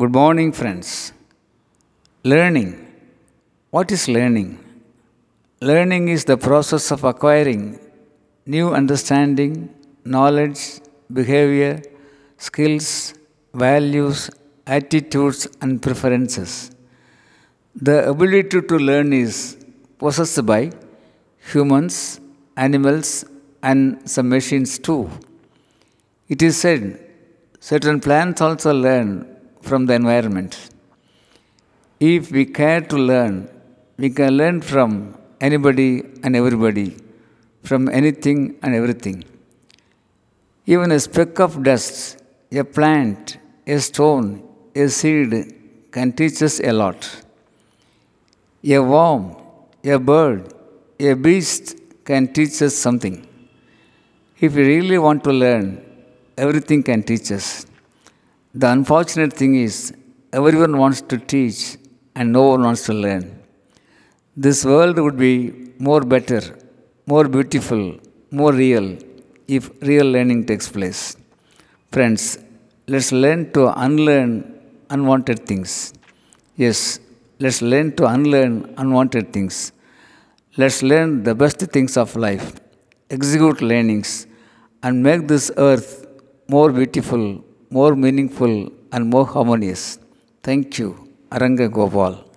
Good morning, friends. Learning. What is learning? Learning is the process of acquiring new understanding, knowledge, behavior, skills, values, attitudes, and preferences. The ability to learn is possessed by humans, animals, and some machines too. It is said certain plants also learn from the environment. If we care to learn, we can learn from anybody and everybody, from anything and everything. Even a speck of dust, a plant, a stone, a seed can teach us a lot. A worm, a bird, a beast can teach us something. If we really want to learn, everything can teach us. The unfortunate thing is, everyone wants to teach and no one wants to learn. This world would be more better, more beautiful, more real if real learning takes place. Friends, let's learn to unlearn unwanted things. Yes, let's learn to unlearn unwanted things. Let's learn the best things of life, execute learnings, and make this earth more beautiful, more meaningful, and more harmonious. Thank you, Aranga Gopal.